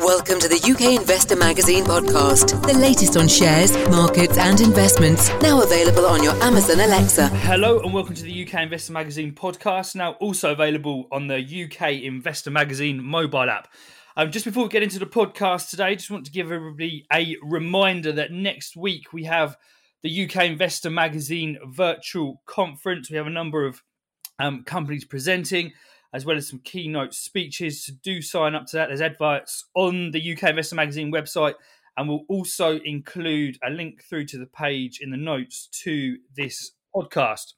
Welcome to the UK Investor Magazine podcast, the latest on shares, markets, and investments. Now available on your Amazon Alexa. Hello, and welcome to the UK Investor Magazine podcast. Now also available on the UK Investor Magazine mobile app. Um, just before we get into the podcast today, just want to give everybody a reminder that next week we have the UK Investor Magazine virtual conference. We have a number of um, companies presenting as well as some keynote speeches. So do sign up to that. There's adverts on the UK Investor Magazine website, and we'll also include a link through to the page in the notes to this podcast.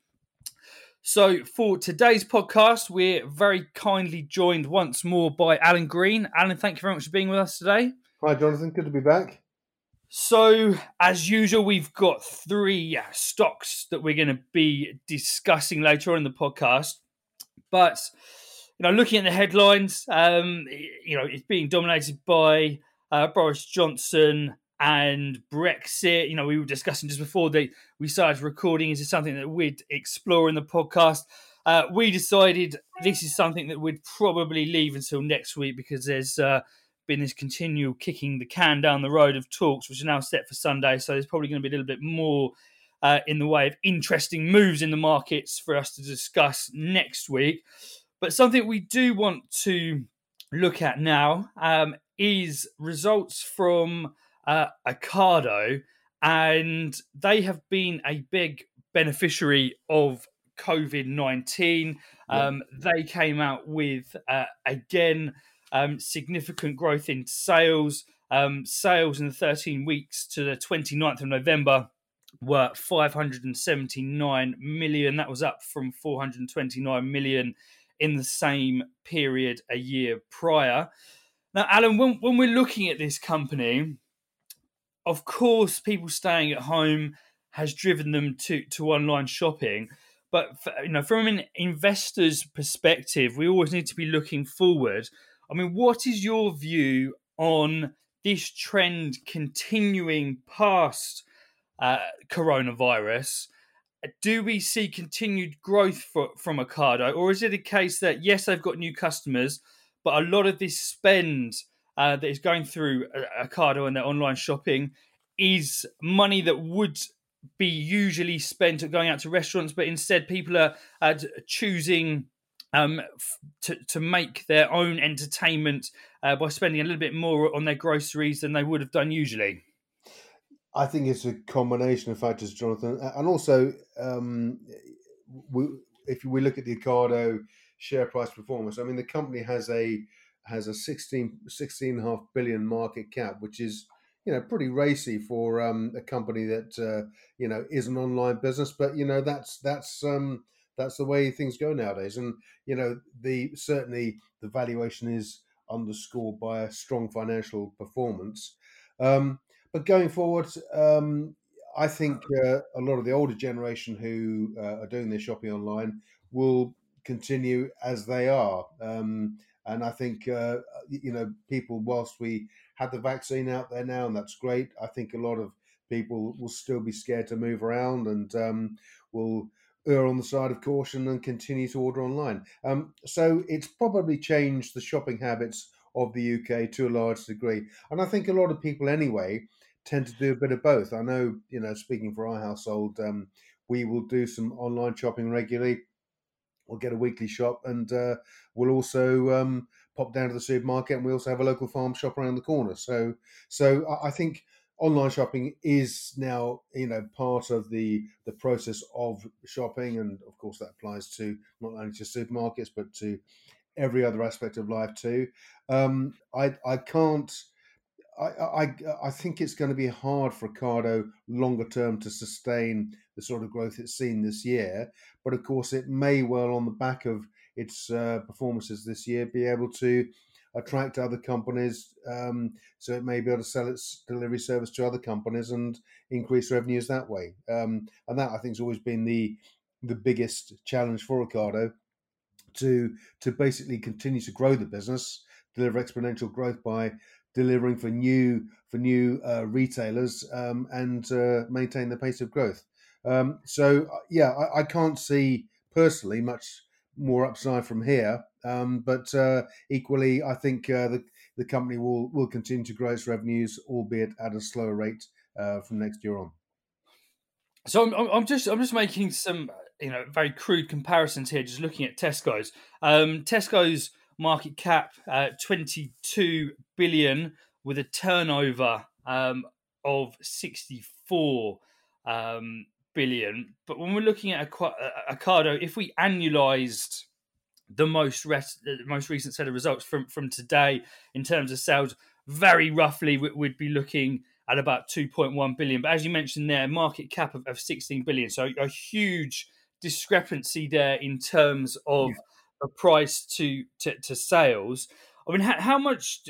So, for today's podcast, we're very kindly joined once more by Alan Green. Alan, thank you very much for being with us today. Hi, Jonathan. Good to be back. So, as usual, we've got three stocks that we're going to be discussing later on in the podcast. But you know, looking at the headlines, um, you know, it's being dominated by uh, Boris Johnson and Brexit. You know, we were discussing just before we started recording. Is something that we'd explore in the podcast? Uh, we decided this is something that we'd probably leave until next week because there's uh, been this continual kicking the can down the road of talks, which are now set for Sunday. So there's probably going to be a little bit more uh, in the way of interesting moves in the markets for us to discuss next week. But something we do want to look at now um, is results from uh, Ocado, and they have been a big beneficiary of COVID 19. Um, They came out with, uh, again, um, significant growth in sales. Um, sales in the 13 weeks to the 29th of November were 579 million. That was up from 429 million in the same period a year prior. Now, Alan, when, when we're looking at this company, of course, people staying at home has driven them to, to online shopping. But for, you know, from an investor's perspective, we always need to be looking forward. I mean, what is your view on this trend continuing past uh, coronavirus? Do we see continued growth for, from Ocado, or is it a case that yes, they've got new customers, but a lot of this spend uh, that is going through uh, Ocado and their online shopping is money that would be usually spent going out to restaurants, but instead people are uh, choosing um, f- to to make their own entertainment uh, by spending a little bit more on their groceries than they would have done usually. I think it's a combination of factors, Jonathan, and also um, we, if we look at the Ocado share price performance, I mean the company has a has a 16, 16 and a half billion market cap, which is you know pretty racy for um, a company that uh, you know is an online business. But you know that's that's um, that's the way things go nowadays, and you know the certainly the valuation is underscored by a strong financial performance. Um, but going forward, um, I think uh, a lot of the older generation who uh, are doing their shopping online will continue as they are. Um, and I think, uh, you know, people, whilst we have the vaccine out there now, and that's great, I think a lot of people will still be scared to move around and um, will err on the side of caution and continue to order online. Um, so it's probably changed the shopping habits of the UK to a large degree. And I think a lot of people, anyway, tend to do a bit of both. I know, you know, speaking for our household, um, we will do some online shopping regularly. We'll get a weekly shop, and uh, we'll also um, pop down to the supermarket, and we also have a local farm shop around the corner. So, so I think online shopping is now, you know, part of the the process of shopping, and of course that applies to not only to supermarkets but to every other aspect of life too. Um, I I can't I, I, I think it's going to be hard for Ocado longer term to sustain the sort of growth it's seen this year. But of course, it may well, on the back of its uh, performances this year, be able to attract other companies. Um, so it may be able to sell its delivery service to other companies and increase revenues that way. Um, and that I think has always been the the biggest challenge for Ocado to to basically continue to grow the business, deliver exponential growth by delivering for new for new uh, retailers um, and uh, maintain the pace of growth. Um, so uh, yeah, I, I, can't see personally much more upside from here. Um, but uh, equally, I think uh, the the company will will continue to grow its revenues, albeit at a slower rate uh, from next year on. So I'm, I'm just I'm just making some you know very crude comparisons here. Just looking at Tesco's. Um, Tesco's market cap uh, 22 billion with a turnover um, of 64 um, billion. But when we're looking at Ocado, if we annualized the most rest, the most recent set of results from from today in terms of sales, very roughly we'd be looking at about 2.1 billion. But as you mentioned there, market cap of, of 16 billion. So a huge discrepancy there in terms of yeah. Price to, to, to sales. I mean, how, how, much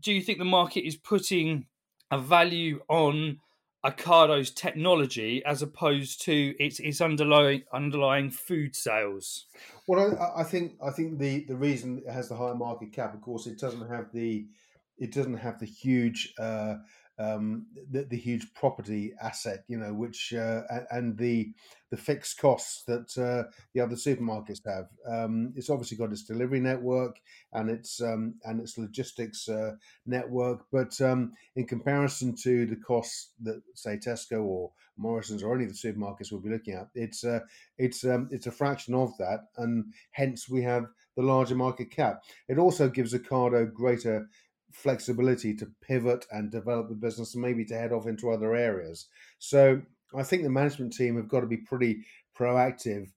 do you think the market is putting a value on Ocado's technology as opposed to its its underlying underlying food sales? Well, I, I think I think the the reason it has the higher market cap, of course, it doesn't have the it doesn't have the huge uh, um, the, the, huge property asset, you know, which uh, and the the fixed costs that uh, the other supermarkets have. Um, it's obviously got its delivery network and its um, and its logistics uh, network, but um, in comparison to the costs that say Tesco or Morrison's or any of the supermarkets we'll be looking at, it's uh, it's um, it's a fraction of that, and hence we have the larger market cap. It also gives Ocado greater flexibility to pivot and develop the business and maybe to head off into other areas. So I think the management team have got to be pretty proactive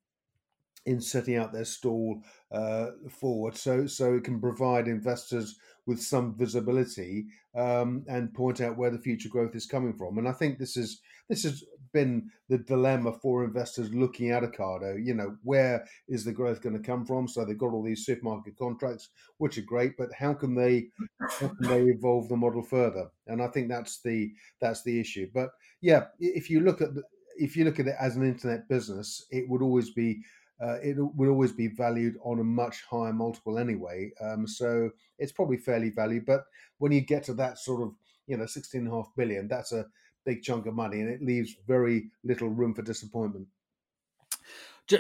in setting out their stall uh, forward, so so it can provide investors with some visibility um, and point out where the future growth is coming from. And I think this is this has been the dilemma for investors looking at Ocado. You know, where is the growth going to come from? So they've got all these supermarket contracts, which are great, but how can they how can they evolve the model further? And I think that's the that's the issue. But yeah, if you look at the, if you look at it as an internet business, it would always be uh, it would always be valued on a much higher multiple anyway. Um, so it's probably fairly valued. But when you get to that sort of, you know, 16.5 billion, that's a big chunk of money and it leaves very little room for disappointment.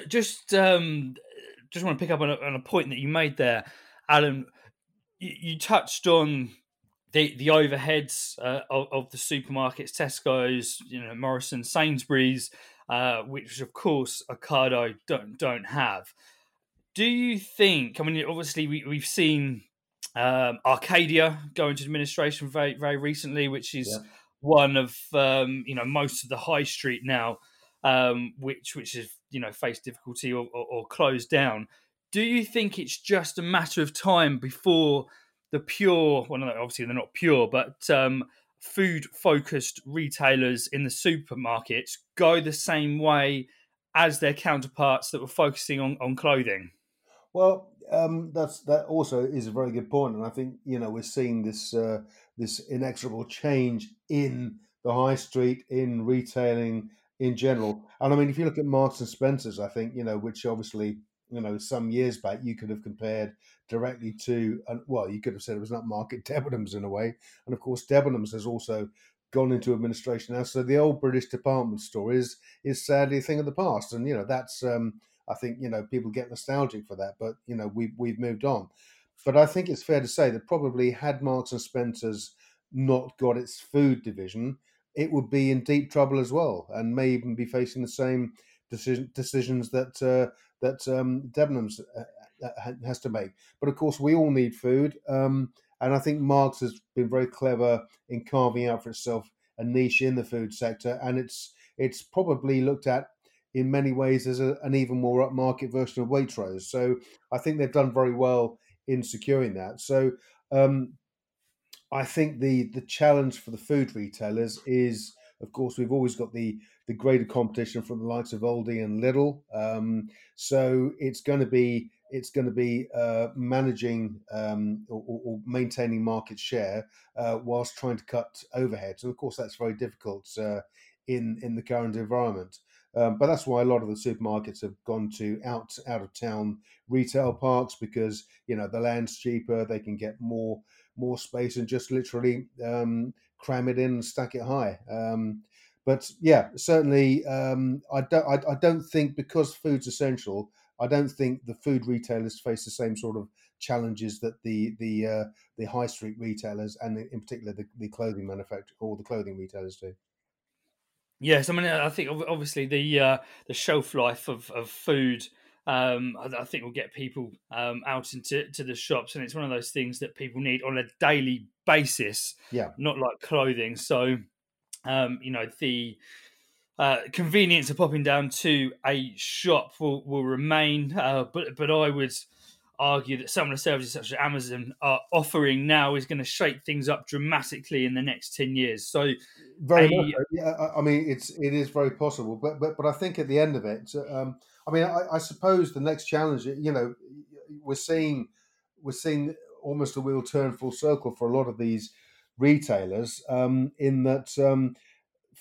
Just, um, just want to pick up on a, on a point that you made there, Alan. You, you touched on the the overheads uh, of, of, the supermarkets, Tesco's, you know, Morrison, Sainsbury's, uh, which of course Ocado don't don't have. Do you think? I mean, obviously we, we've seen um, Arcadia go into administration very very recently, which is yeah. One of um, you know most of the high street now, um, which which has you know faced difficulty or, or, or closed down. Do you think it's just a matter of time before the pure? Well, obviously they're not pure, but um, food focused retailers in the supermarkets go the same way as their counterparts that were focusing on, on clothing? Well, um, that's that also is a very good point, and I think you know we're seeing this uh, this inexorable change in the high street in retailing in general. And I mean, if you look at Marks and Spencers, I think you know which obviously you know some years back you could have compared directly to, and well, you could have said it was not market Debenhams in a way, and of course Debenhams has also gone into administration now. So the old British department store is is sadly a thing of the past, and you know that's um, I think you know people get nostalgic for that, but you know we we've moved on. But I think it's fair to say that probably had Marks and Spencers not got its food division, it would be in deep trouble as well, and may even be facing the same decision, decisions that uh, that um, Debenhams uh, has to make. But of course, we all need food, um, and I think Marks has been very clever in carving out for itself a niche in the food sector, and it's it's probably looked at in many ways as a, an even more upmarket version of Waitrose. So I think they've done very well in securing that. So um, I think the the challenge for the food retailers is, of course, we've always got the the greater competition from the likes of Aldi and Lidl. Um, so it's going to be it's going to be uh, managing um, or, or, maintaining market share uh, whilst trying to cut overheads, and of course that's very difficult uh, in in the current environment. Um, but that's why a lot of the supermarkets have gone to out out of town retail parks because you know the land's cheaper, they can get more more space and just literally um, cram it in and stack it high. Um, but yeah, certainly, um, I don't. I, I, don't think because food's essential. I don't think the food retailers face the same sort of challenges that the the uh, the high street retailers and in particular the, the clothing manufacturer or the clothing retailers do. Yes, I mean I think obviously the uh, the shelf life of, of food um, I, I, think will get people um, out into to the shops, and it's one of those things that people need on a daily basis. Yeah, not like clothing. So, um, you know, the uh, convenience of popping down to a shop will will remain, uh, but but I would argue that some of the services such as Amazon are offering now is going to shake things up dramatically in the next ten years. So, very a, much. Yeah, I mean, it's it is very possible, but but but I think at the end of it, um, I mean, I, I suppose the next challenge, you know, we're seeing we're seeing almost a wheel turn full circle for a lot of these retailers um, in that um,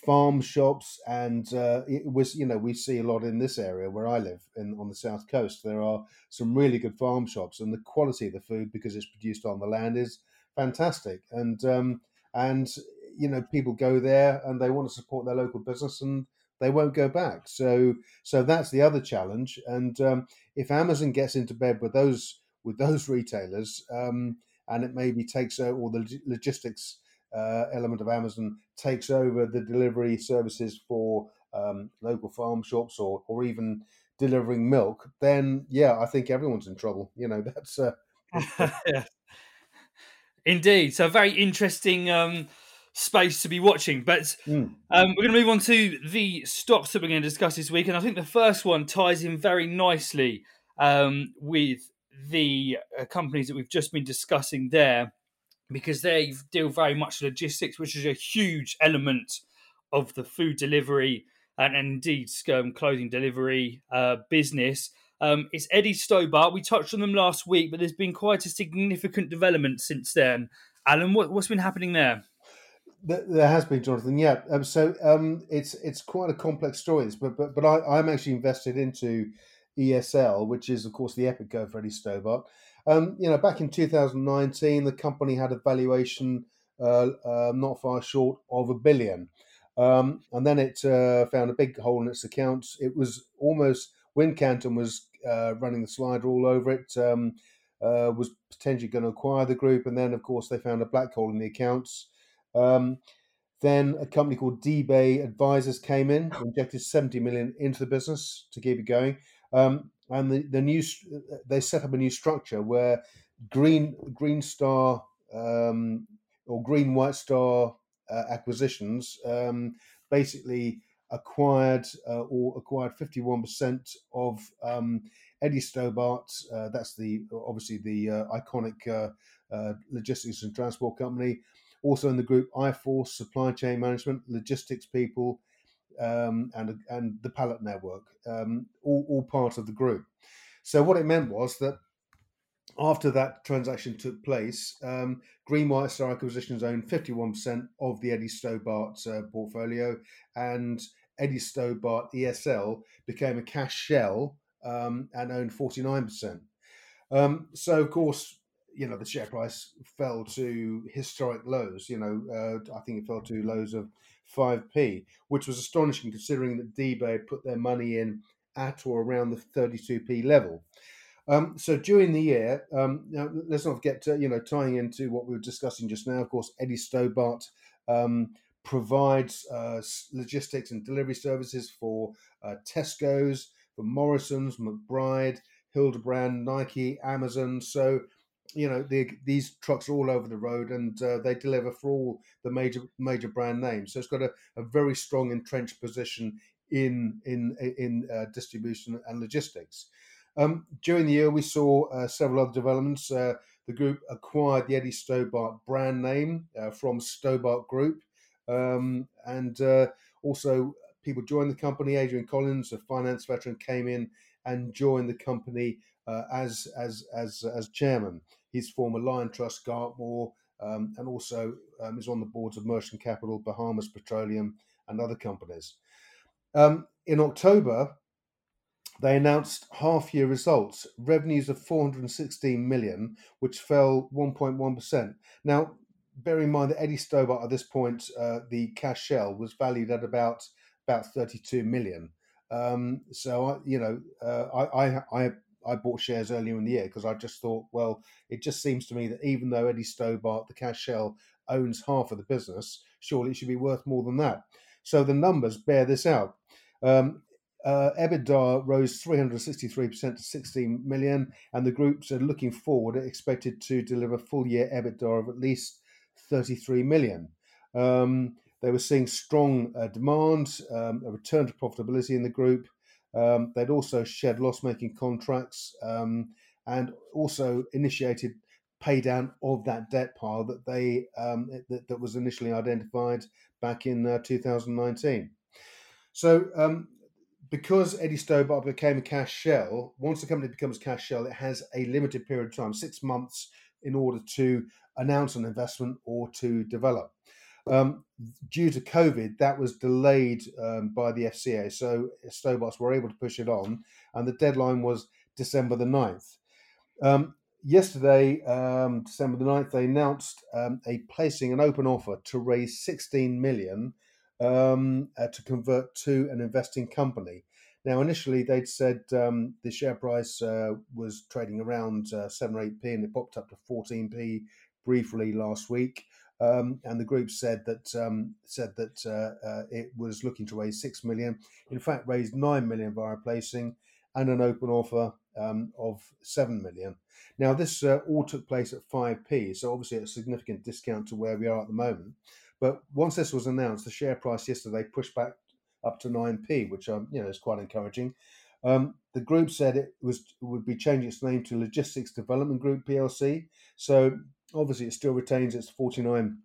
farm shops and uh, it was you know we see a lot in this area where I live in on the south coast. There are some really good farm shops and the quality of the food because it's produced on the land is fantastic. And um, and you know people go there and they want to support their local business and they won't go back. So so that's the other challenge. And um, if Amazon gets into bed with those with those retailers um, and it maybe takes out all the logistics uh, element of Amazon takes over the delivery services for um, local farm shops or, or even delivering milk, then yeah, I think everyone's in trouble. You know, that's. Uh. Indeed. So, very interesting um, space to be watching. But mm. um, we're going to move on to the stocks that we're going to discuss this week. And I think the first one ties in very nicely um, with the uh, companies that we've just been discussing there because they deal very much logistics, which is a huge element of the food delivery and, indeed um, clothing delivery uh, business. Um, it's Eddie Stobart. We touched on them last week, but there's been quite a significant development since then. Alan, what, has been happening there? There has been, Jonathan. Yeah. Um, so um, it's it's quite a complex story, but but but I, I'm actually invested into ESL, which is of course the Epico for Eddie Stobart. Um, you know, back in 2019, the company had a valuation uh, uh, not far short of a billion. Um, and then it uh, found a big hole in its accounts. It was almost, Wincanton was uh, running the slider all over it, um, uh, was potentially going to acquire the group. And then, of course, they found a black hole in the accounts. Um, then a company called DBay Advisors came in, injected 70 million into the business to keep it going. Um, and the, the new they set up a new structure where Green Green Star um, or Green White Star uh, acquisitions um, basically acquired uh, or acquired 51% of um, Eddie Stobart. Uh, that's the obviously the uh, iconic uh, uh, logistics and transport company. Also in the group, iForce Supply Chain Management, logistics people, um, and and the Pallet Network, um, all, all part of the group. So what it meant was that after that transaction took place, um, Star Acquisitions owned 51% of the Eddie Stobart uh, portfolio, and Eddie Stobart ESL became a cash shell um, and owned 49%. Um, so, of course, you know, the share price fell to historic lows. You know, uh, I think it fell to lows of 5p, which was astonishing considering that DBay had put their money in at or around the 32p level. Um, so during the year, um, now let's not forget, to, you know, tying into what we were discussing just now, of course, Eddie Stobart um, provides uh, logistics and delivery services for uh, Tesco's, for Morrison's, McBride, Hildebrand, Nike, Amazon. So you know the, these trucks are all over the road and uh, they deliver for all the major major brand names. So it's got a, a very strong entrenched position in in in uh, distribution and logistics. Um, during the year we saw uh, several other developments. Uh, the group acquired the eddie stobart brand name uh, from stobart group. Um, and uh, also people joined the company. Adrian collins a finance veteran came in and joined the company as as as as chairman He's former Liontrust, Gartmore, um, and also um, is on the boards of Merchant Capital, Bahamas Petroleum, and other companies. Um, in October, they announced half year results, revenues of 416 million, which fell 1.1%. Now, bear in mind that Eddie Stobart at this point, uh, the cash shell was valued at about about 32 million. Um, so I, you know, uh, I, I, I I bought shares earlier in the year because I just thought, well, it just seems to me that even though Eddie Stobart, the cash shell, owns half of the business, surely it should be worth more than that. So the numbers bear this out. Um, uh, EBITDA rose 363% to 16 million, and the groups are looking forward, expected to deliver full year EBITDA of at least 33 million. Um, they were seeing strong uh, demand, um, a return to profitability in the group. Um, they'd also shed loss making contracts um, and also initiated pay down of that debt pile that they um, that, that, was initially identified back in uh, 2019. So um, because Eddie Stobart became a cash shell, once the company becomes cash shell, it has a limited period of time, six months, in order to announce an investment or to develop. Um, due to COVID, that was delayed um, by the FCA, so Stobarts were able to push it on, and the deadline was December the 9th. Um, yesterday, um, December the 9th, they announced um, a placing an open offer to raise 16 million um, uh, to convert to an investing company. Now, initially, they'd said um, the share price uh, was trading around uh, 7 or 8p and it popped up to 14p briefly last week. Um, and the group said that um, said that uh, uh, it was looking to raise six million. In fact, raised nine million via placing and an open offer um, of seven million. Now, this uh, all took place at five p, so obviously a significant discount to where we are at the moment. But once this was announced, the share price yesterday pushed back up to 9p, which um, you know is quite encouraging. Um, the group said it was would be changing its name to Logistics Development Group PLC. So obviously, it still retains its 49%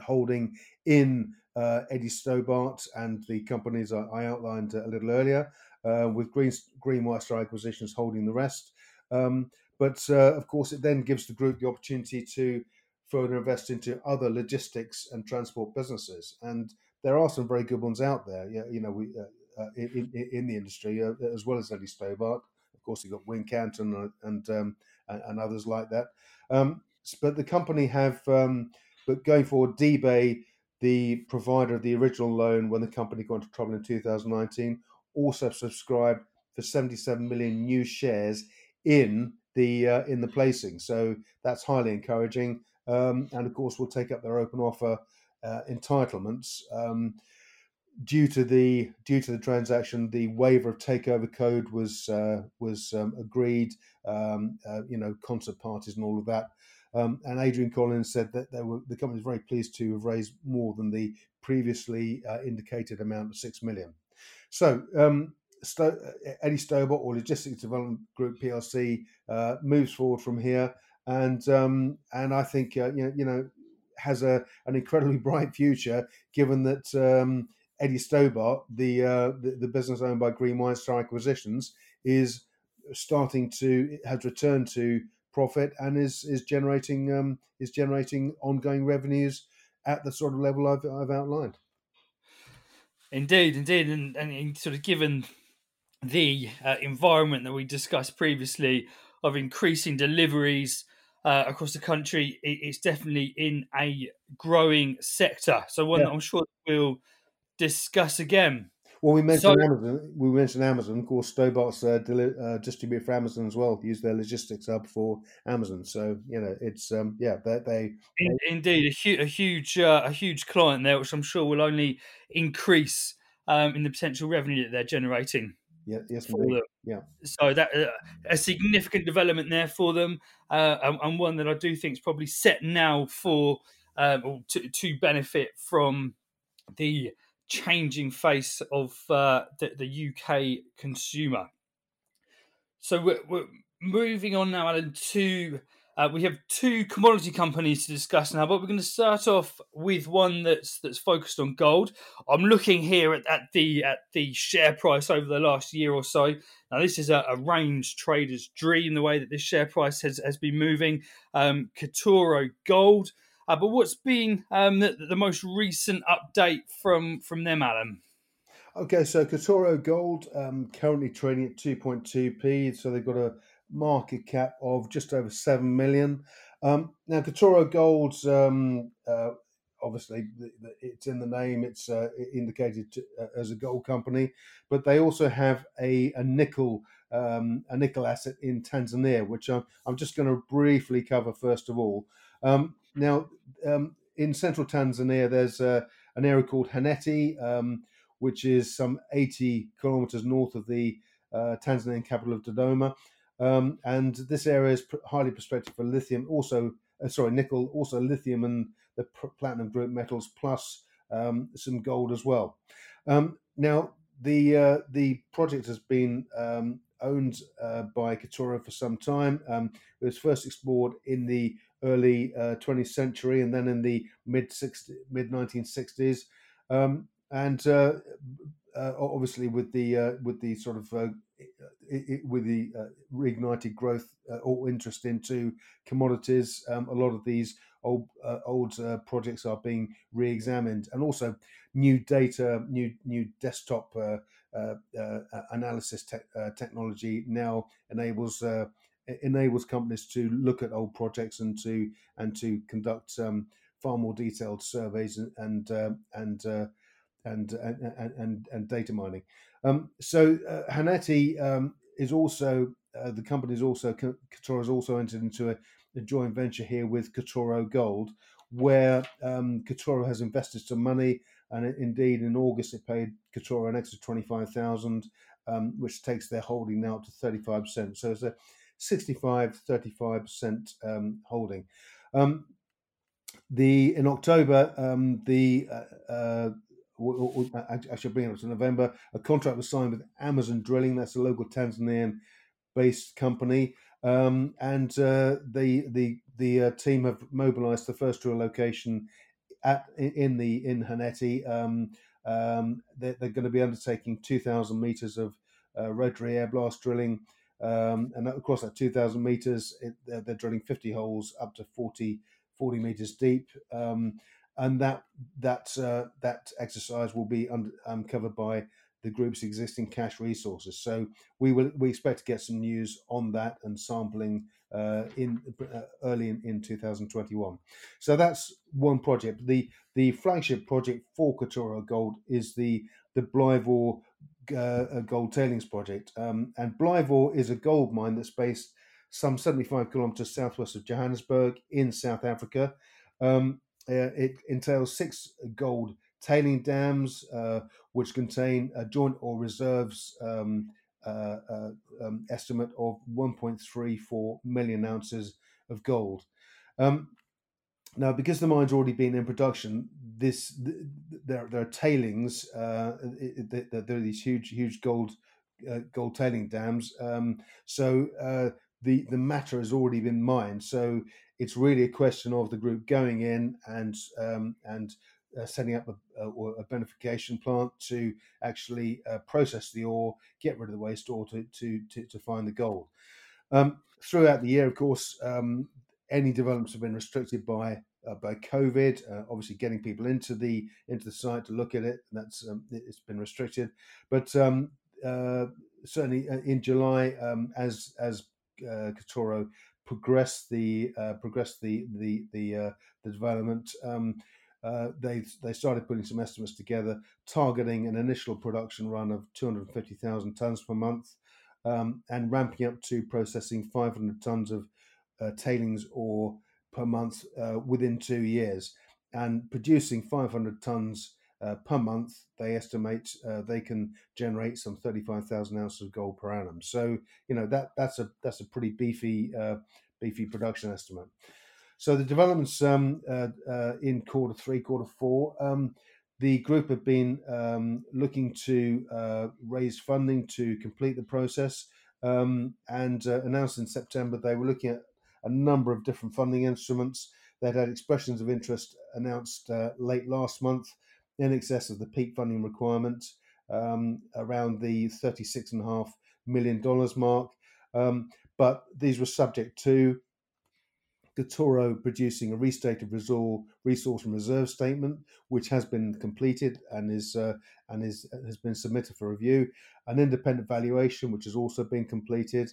holding in uh, Eddie Stobart and the companies I, I outlined a little earlier, uh, with Green Green Acquisitions holding the rest. Um, but uh, of course, it then gives the group the opportunity to further invest into other logistics and transport businesses. And there are some very good ones out there. You know, we uh, uh, in, in, the industry uh, as well as Eddie Stobart. Of course, you've got Wincanton and um, and others like that. Um, but the company have, um, but going forward, DBay, the provider of the original loan when the company got into trouble in 2019, also subscribed for 77 million new shares in the uh, in the placing. So that's highly encouraging um, and of course we'll take up their open offer uh, entitlements. Um, due to the due to the transaction, the waiver of takeover code was uh, was um, agreed. Um, uh, you know, concert parties and all of that. Um, and Adrian Collins said that were, the company is very pleased to have raised more than the previously uh, indicated amount of six million. So um, Sto- uh, Eddie Stobart or Logistics Development Group PLC uh, moves forward from here and um, and I think uh, you know you know has a an incredibly bright future given that um, Eddie Stobart, the, uh, the, the business owned by Green White Star Acquisitions, is starting to has returned to profit and is is generating um, is generating ongoing revenues at the sort of level I've, I've outlined. Indeed, indeed, and, and sort of given the uh, environment that we discussed previously of increasing deliveries uh, across the country, it, it's definitely in a growing sector. So one yeah. that I'm sure we'll discuss again. Well, we mentioned so, Amazon. We mentioned Amazon. Of course, Stobart's uh, deli- uh, distribute for Amazon as well. Use their logistics hub for Amazon. So you know, it's um, yeah, they, they, in, indeed a, hu- a huge uh, a huge client there, which I'm sure will only increase um, in the potential revenue that they're generating. Yeah, yes, indeed. Yeah. So that uh, a significant development there for them, uh, and, and, one that I do think is probably set now for um, to, to benefit from the changing face of uh, the, the, UK consumer. So we're, we're, moving on now, Alan, to uh, we have two commodity companies to discuss now, but we're going to start off with one that's that's focused on gold. I'm looking here at, at the at the share price over the last year or so. Now, this is a, a range trader's dream, the way that this share price has, has been moving. Um, Katoro Gold, uh, but what's been um, the, the most recent update from from them, Alan? Okay, so Katoro Gold um, currently trading at 2.2p, so they've got a market cap of just over 7 million. Um, now, Katoro Gold's um, uh, obviously it's in the name, it's uh, indicated to, uh, as a gold company, but they also have a, a nickel um, a nickel asset in Tanzania, which I'm, I'm just going to briefly cover first of all. Um, now, um, in central Tanzania, there's uh, an area called Haneti, um, which is some 80 kilometers north of the uh, Tanzanian capital of Dodoma. Um, and this area is highly prospective for lithium, also, uh, sorry, nickel, also lithium and the platinum group metals, plus um, some gold as well. Um, now, the uh, the project has been owned uh, by Katoro for some time. It was first explored in the early uh, 20th century and then in the mid mid 1960s, um, and uh, uh, obviously with the uh, with the sort of uh, it, with the uh, reignited growth or interest into commodities, um, a lot of these old old projects are being re-examined, and also new data, new new desktop analysis te- technology now enables enables companies to look at old projects and to and to conduct um, far more detailed surveys and and uh, and, uh, and, and, and and data mining. Um, so uh, Haneti um, is also uh, the company is also Katoro has also entered into a, a, joint venture here with Katoro Gold, where um, Katoro has invested some money, and indeed in August it paid Katoro an extra twenty five thousand, um, which takes their holding now up to thirty five percent. So it's a 65 35% um, holding. Um, the in October, um, the uh, uh, I should bring it up to November. A contract was signed with Amazon Drilling. That's a local Tanzanian-based company, um, and uh, the the the uh, team have mobilised the first drill location at in the in Haneti. Um, um, they're, they're, going to be undertaking 2,000 meters of uh, rotary air blast drilling um, and across that 2,000 meters, it, they're, they're, drilling 50 holes up to 40, 40 meters deep. Um, and that that uh, that exercise will be under, um, covered by the group's existing cash resources. So we will we expect to get some news on that and sampling uh, in uh, early in, in 2021. So that's one project. The the flagship project for Katoro Gold is the the Blyvoor uh, a gold tailings project. Um, and Blyvoor is a gold mine that's based some 75 kilometers southwest of Johannesburg in South Africa. Um, uh, it entails six gold tailing dams, uh, which contain a joint ore reserves um, uh, uh um, estimate of 1.34 million ounces of gold. Um, now, because the mine's already been in production, this there there are tailings. Uh, there, are these huge huge gold uh, gold tailing dams. Um, so uh, the the matter has already been mined. So it's really a question of the group going in and um, and uh, setting up a, a, a, plant to actually uh, process the ore, get rid of the waste ore to to to, to find the gold. Um, throughout the year, of course, um, any developments have been restricted by uh, by COVID. Uh, obviously, getting people into the into the site to look at it that's um, it's been restricted. But um, uh, certainly uh, in July, um, as as uh, Katoro progressed the uh, progressed the the the, the development. Um, they they started putting some estimates together, targeting an initial production run of 250,000 tons per month, um, and ramping up to processing 500 tons of tailings ore per month uh, within two years and producing 500 tons uh, per month. They estimate uh, they can generate some 35,000 ounces of gold per annum. So you know that that's a that's a pretty beefy uh, beefy production estimate. So the developments um, uh, uh, in quarter three, quarter four. Um, the group have been um, looking to raise funding to complete the process um, and announced in September they were looking at a number of different funding instruments. They'd had expressions of interest announced uh, late last month in excess of the peak funding requirement, um, around the $36.5 million mark. Um, but these were subject to Katoro producing a restated resource, resource and reserve statement, which has been completed and is uh, and is has been submitted for review. An independent valuation, which has also been completed,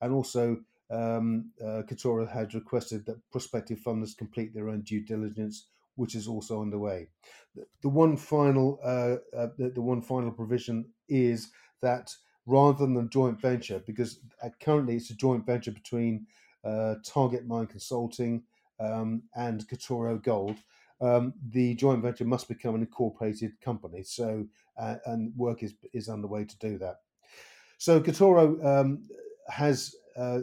and also um, uh, Katoro has requested that prospective funders complete their own due diligence, which is also underway. The, the one final, uh, uh, the, the, one final provision is that rather than joint venture because currently it's a joint venture between uh, Target Mine Consulting um, and Katoro Gold. Um, the joint venture must become an incorporated company. So, uh, and work is is underway to do that. So, Katoro um, has uh,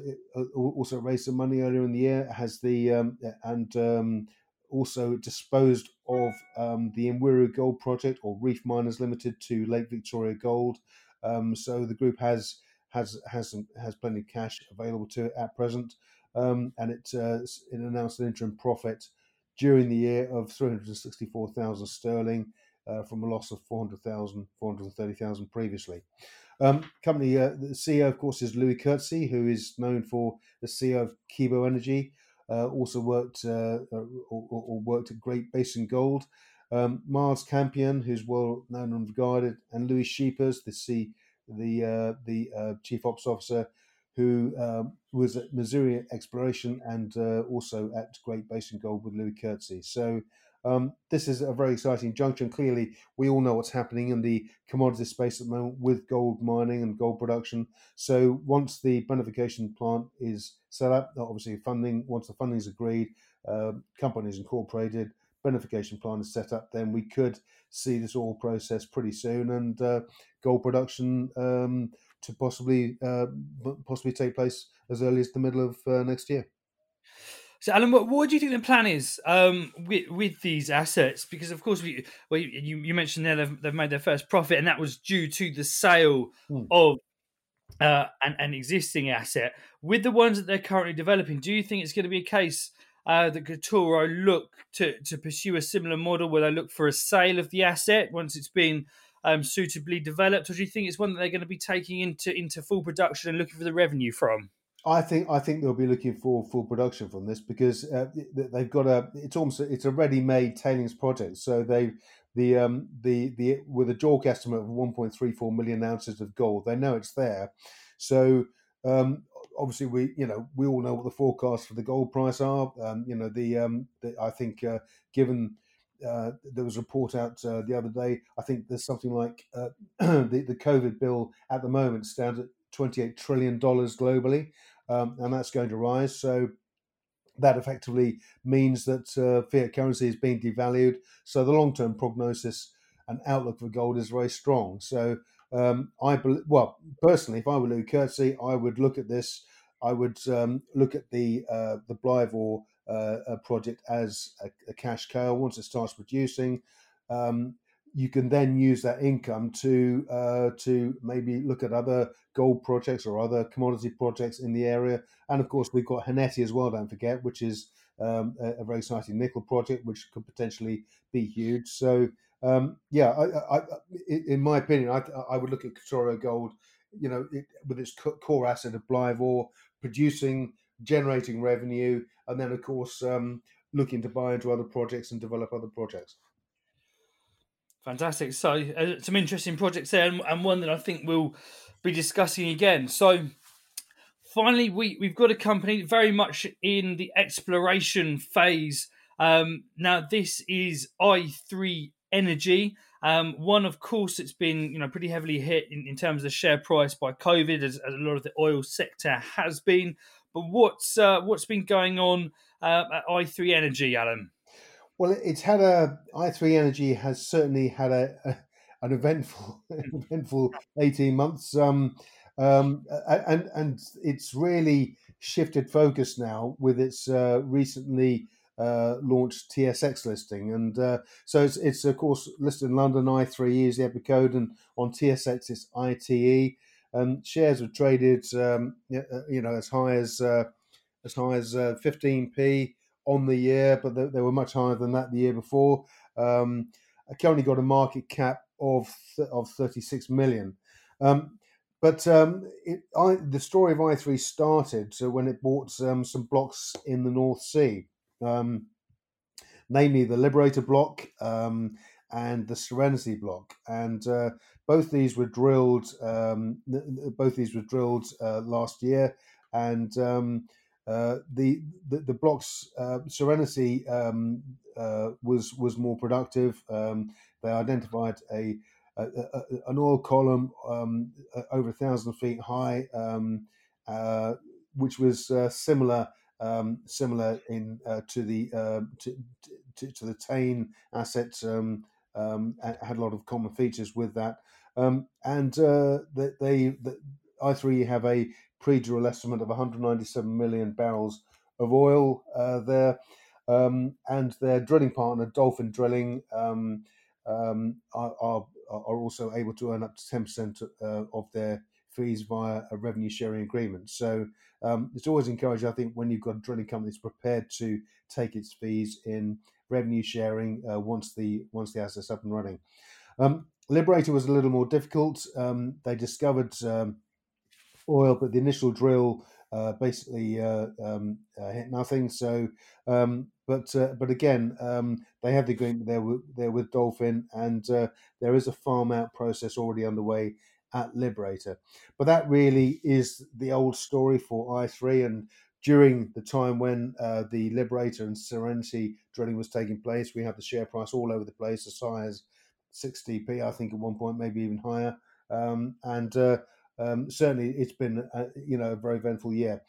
also raised some money earlier in the year. Has the um, and um, also disposed of um, the Imwiru Gold Project or Reef Miners Limited to Lake Victoria Gold. Um, so the group has has has some, has plenty of cash available to it at present, um, and it uh, it announced an interim profit during the year of three hundred sixty four thousand sterling. Uh, from a loss of 400,000, 430,000 previously. Um, company, uh, the CEO, of course, is Louis Coetzee, who is known for the CEO of Kibo Energy, uh, also worked uh, uh, or, or, worked at Great Basin Gold. Um, Miles Campion, who's well known and regarded, and Louis Scheepers, the C, the uh, the uh, chief ops officer, who um, was at Missouri Exploration and also at Great Basin Gold with Louis Coetzee. So um, this is a very exciting junction. Clearly, we all know what's happening in the commodity space at the moment with gold mining and gold production. So once the beneficiation plant is set up, obviously funding, once the funding is agreed, uh, companies incorporated, beneficiation plant is set up, then we could see this all process pretty soon and uh, gold production um, to possibly uh, possibly take place as early as the middle of uh, next year. So, Alan, what, what do you think the plan is um, with with these assets? Because, of course, we, well, you, you mentioned there they've, they've, made their first profit, and that was due to the sale hmm. of uh, an, an existing asset. With the ones that they're currently developing, do you think it's going to be a case uh, that Katoro look to, to pursue a similar model where they look for a sale of the asset once it's been um, suitably developed, or do you think it's one that they're going to be taking into into full production and looking for the revenue from? I think I think they'll be looking for full production from this because uh, they've got a it's almost it's a ready-made tailings project. So they the um the the with a JORC estimate of 1.34 million ounces of gold, they know it's there. So um, obviously we you know we all know what the forecasts for the gold price are. Um, you know the um the, I think uh, given uh, there was a report out uh, the other day. I think there's something like uh, the the COVID bill at the moment stands at 28 trillion dollars globally um, and that's going to rise. So that effectively means that uh, fiat currency is being devalued. So the long term prognosis and outlook for gold is very strong. So um, I be- well personally, if I were Lou Coetzee, I would look at this. I would um, look at the uh, the Blyvoor uh, project as a, a, cash cow once it starts producing. Um, you can then use that income to uh, to maybe look at other gold projects or other commodity projects in the area. And of course, we've got Haneti as well. Don't forget, which is um, a, a, very exciting nickel project, which could potentially be huge. So um, yeah, I, I, in my opinion, I, I would look at Katoro Gold, you know, it, with its core asset of Blyvoor, producing, generating revenue, and then of course um, looking to buy into other projects and develop other projects. Fantastic. So, uh, some interesting projects there, and, and, one that I think we'll be discussing again. So, finally, we, we've got a company very much in the exploration phase. Um, now, this is i3 Energy. Um, one, of course, it's been you know pretty heavily hit in, in terms of share price by COVID, as, as, a lot of the oil sector has been. But what's uh, what's been going on uh, at i3 Energy, Alan? Well, it's had a i3 Energy has certainly had a, a an eventful eventful eighteen months. Um, um, and and it's really shifted focus now with its uh, recently uh, launched TSX listing, and uh, so it's, it's of course listed in London. i3 is the EPIC code, and on TSX it's ITE. And shares were traded, um, you know, as high as uh, as high as 15p uh, on the year, but they, they, were much higher than that the year before. Um, I currently got a market cap of of 36 million. Um, but um, it, I, the story of i3 started so when it bought um, some blocks in the North Sea, um, namely the Liberator block um, and the Serenity block, and uh, both these were drilled. Um, both these were drilled uh, last year, and uh, the, the, the blocks uh, Serenity um, uh, was was more productive. Um, they identified a a, a, an oil column um, over a thousand feet high, um, uh, which was uh, similar um, similar in to the to, to, to, the Tain assets. Um, um, had a lot of common features with that, um, and they, they the, i3 have a pre-drill estimate of 197 million barrels of oil uh, there, um, and their drilling partner Dolphin Drilling um, um, are, are, are also able to earn up to 10% uh, of their fees via a revenue sharing agreement. So um, it's always encouraging, I think, when you've got a drilling company that's prepared to take its fees in revenue sharing uh, once the once the asset's up and running. Um, Liberator was a little more difficult. Um, they discovered oil, but the initial drill uh, basically uh, um, uh, hit nothing. So, um, but uh, but again, um, they have the agreement there with, there with Dolphin, and uh, there is a farm out process already underway at Liberator. But that really is the old story for i3. And during the time when uh, the Liberator and Serenity drilling was taking place, we had the share price all over the place, as high as 60p, I think at one point, maybe even higher. Um, and uh, um, certainly it's been, a, you know, a very eventful year.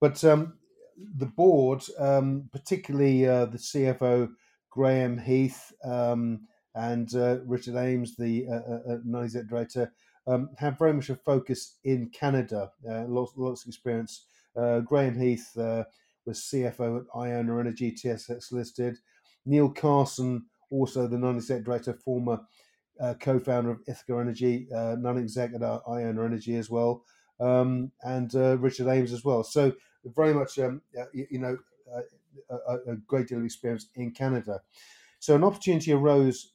But um, the board, um, particularly uh, the CFO, Graham Heath, um, and uh, Richard Ames, the uh, uh, uh non-exec director, um, have very much a focus in Canada. Uh, lots, lots of experience. Uh, Graham Heath was CFO at Iona Energy, TSX listed. Neil Carson, also the non-exec director, former uh, co-founder of Ithaca Energy, uh, non-exec at Iona Energy as well, um, and uh, Richard Ames as well. So very much, um, you, you, know, a, a great deal of experience in Canada. So an opportunity arose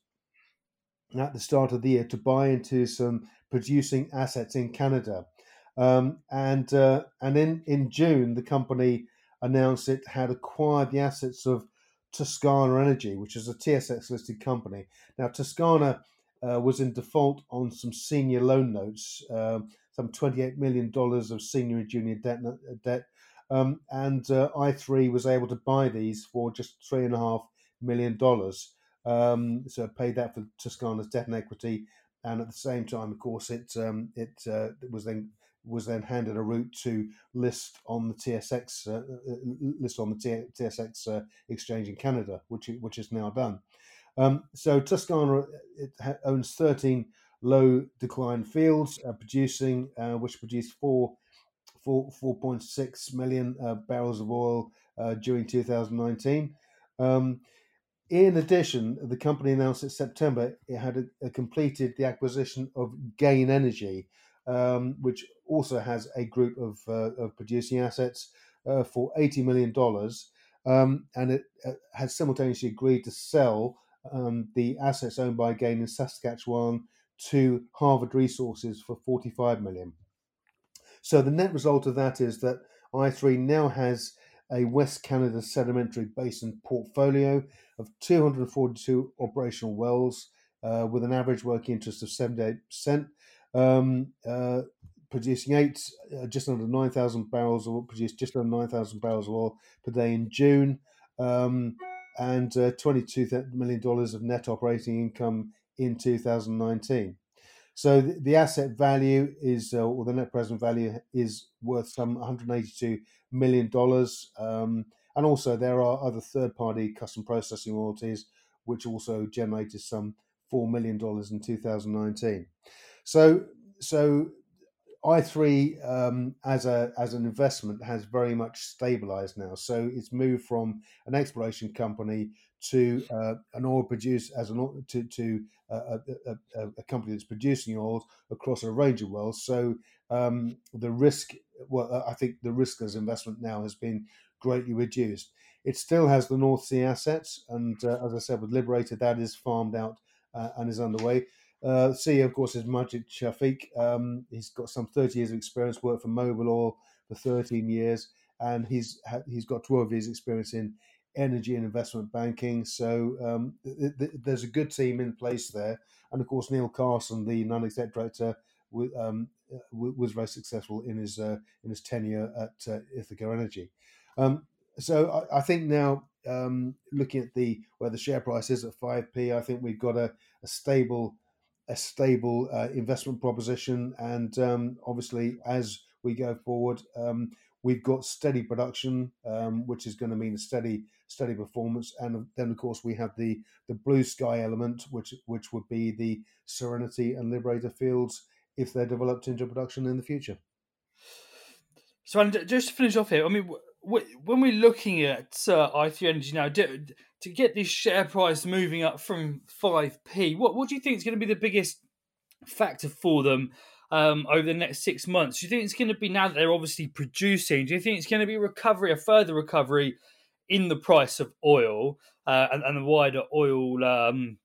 at the start of the year to buy into some producing assets in Canada. Um, and uh, and in, in June, the company announced it had acquired the assets of Toscana Energy, which is a TSX listed company. Now, Toscana uh, was in default on some senior loan notes, uh, some $28 million of senior and junior debt. debt um, and uh, i3 was able to buy these for just $3.5 million. Um, so paid that for Toscana's debt and equity and at the same time, of course, it um, it, uh, was then was then handed a route to list on the TSX uh, uh, list on the TSX uh, exchange in Canada, which which is now done. Um, so Toscana ha- owns 13 low decline fields, uh, producing uh, which produced four. 4, 4.6 million barrels of oil during 2019. Um, in addition, the company announced in September it had a, a completed the acquisition of Gain Energy, um, which also has a group of, uh, of producing assets uh, for $80 million. Um, and it uh, has simultaneously agreed to sell um, the assets owned by Gain in Saskatchewan to Harvard Resources for 45 million. So the net result of that is that i3 now has a West Canada sedimentary basin portfolio of 242 operational wells uh, with an average working interest of 78%, um, uh, producing eight, uh, just under 9,000 barrels of produced just under 9,000 barrels of oil per day in June, um, and uh, $22 million of net operating income in 2019. So the, the asset value is, uh, or the net present value is worth some 182 million dollars. Um, and also there are other third-party custom processing royalties, which also generated some four million dollars in 2019. So, so i3 um, as a as an investment has very much stabilized now. So it's moved from an exploration company to uh, an oil producer as an to to uh, a, a, a, company that's producing oils across a range of wells. So um, the risk, well, I think the risk as investment now has been greatly reduced. It still has the North Sea assets, and uh, as I said, with Liberator, that is farmed out uh, and is underway. Uh, CEO, of course, is Majid Shafiq. Um, he's got some 30 years of experience, worked for Mobil Oil for 13 years, and he's he's got 12 years' experience in energy and investment banking. So um, th- th- there's a good team in place there, and of course, Neil Carson, the non-exec director, w- um, w- was very successful in his uh, in his tenure at uh, Ithaca Energy. Um, so I, I, think now, um, looking at the where the share price is at five p, I think we've got a, a stable a stable uh, investment proposition. And um, obviously, as we go forward, um, we've got steady production, um, which is going to mean a steady steady performance. And then, of course, we have the the blue sky element, which which would be the Serenity and Liberator fields if they're developed into production in the future. So, and just to finish off here, I mean, when we're looking at uh, i3 Energy now, to get this share price moving up from 5p, what, what do you think is going to be the biggest factor for them um, over the next six months? Do you think it's going to be now that they're obviously producing? Do you think it's going to be recovery, a further recovery in the price of oil uh, and, and, the wider oil um,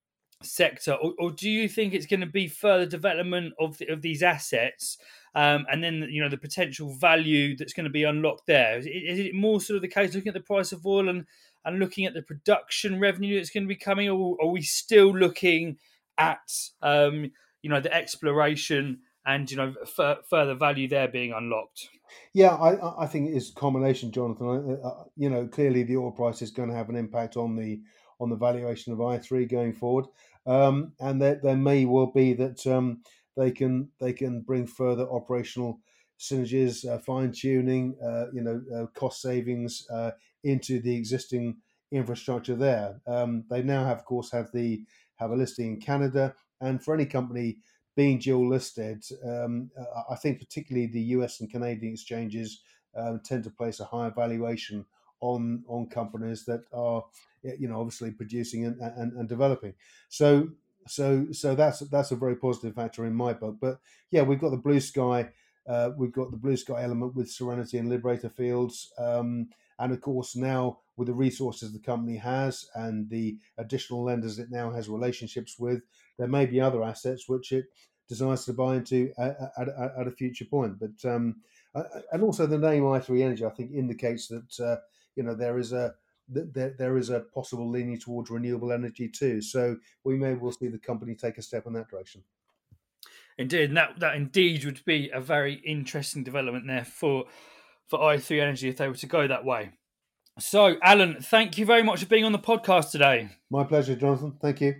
sector, or, or, do you think it's going to be further development of the, of these assets? Um, and then you know the potential value that's going to be unlocked there. Is it, more sort of the case looking at the price of oil and and looking at the production revenue that's going to be coming, or are we still looking at um, you know the exploration and you know f- further value there being unlocked? Yeah, I, I think it's a combination, Jonathan. Uh, you know, clearly the oil price is going to have an impact on the on the valuation of i three going forward, um, and there, there may well be that um, they can they can bring further operational synergies, uh, fine tuning, uh, you know, uh, cost savings uh, into the existing infrastructure there. Um, they now have, of course, have the have a listing in Canada, and for any company being dual listed, um, I think particularly the US and Canadian exchanges um, tend to place a higher valuation on on companies that are, you know, obviously producing and, and, and developing. So so so that's that's a very positive factor in my book. But yeah, we've got the blue sky. Uh, we've got the blue sky element with Serenity and Liberator fields. Um, and of course, now with the resources the company has and the additional lenders it now has relationships with, there may be other assets which it desires to buy into at, at, at a future point. But um, and also the name i3 Energy, I think, indicates that uh, you know there is a there, there is a possible leaning towards renewable energy too. So we may well see the company take a step in that direction. Indeed, and that that indeed would be a very interesting development there for for i3 Energy if they were to go that way. So, Alan, thank you very much for being on the podcast today. My pleasure, Jonathan. Thank you.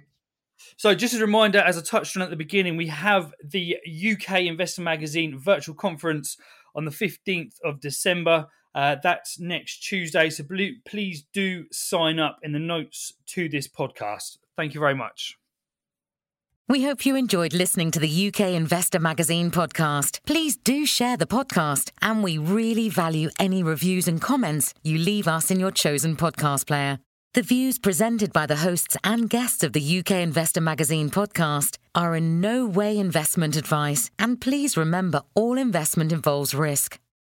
So, just as a reminder, as I touched on at the beginning, we have the UK Investor Magazine virtual conference on the 15th of December. Uh, that's next Tuesday. So, please do sign up in the notes to this podcast. Thank you very much. We hope you enjoyed listening to the UK Investor Magazine podcast. Please do share the podcast, and we really value any reviews and comments you leave us in your chosen podcast player. The views presented by the hosts and guests of the UK Investor Magazine podcast are in no way investment advice, and please remember all investment involves risk.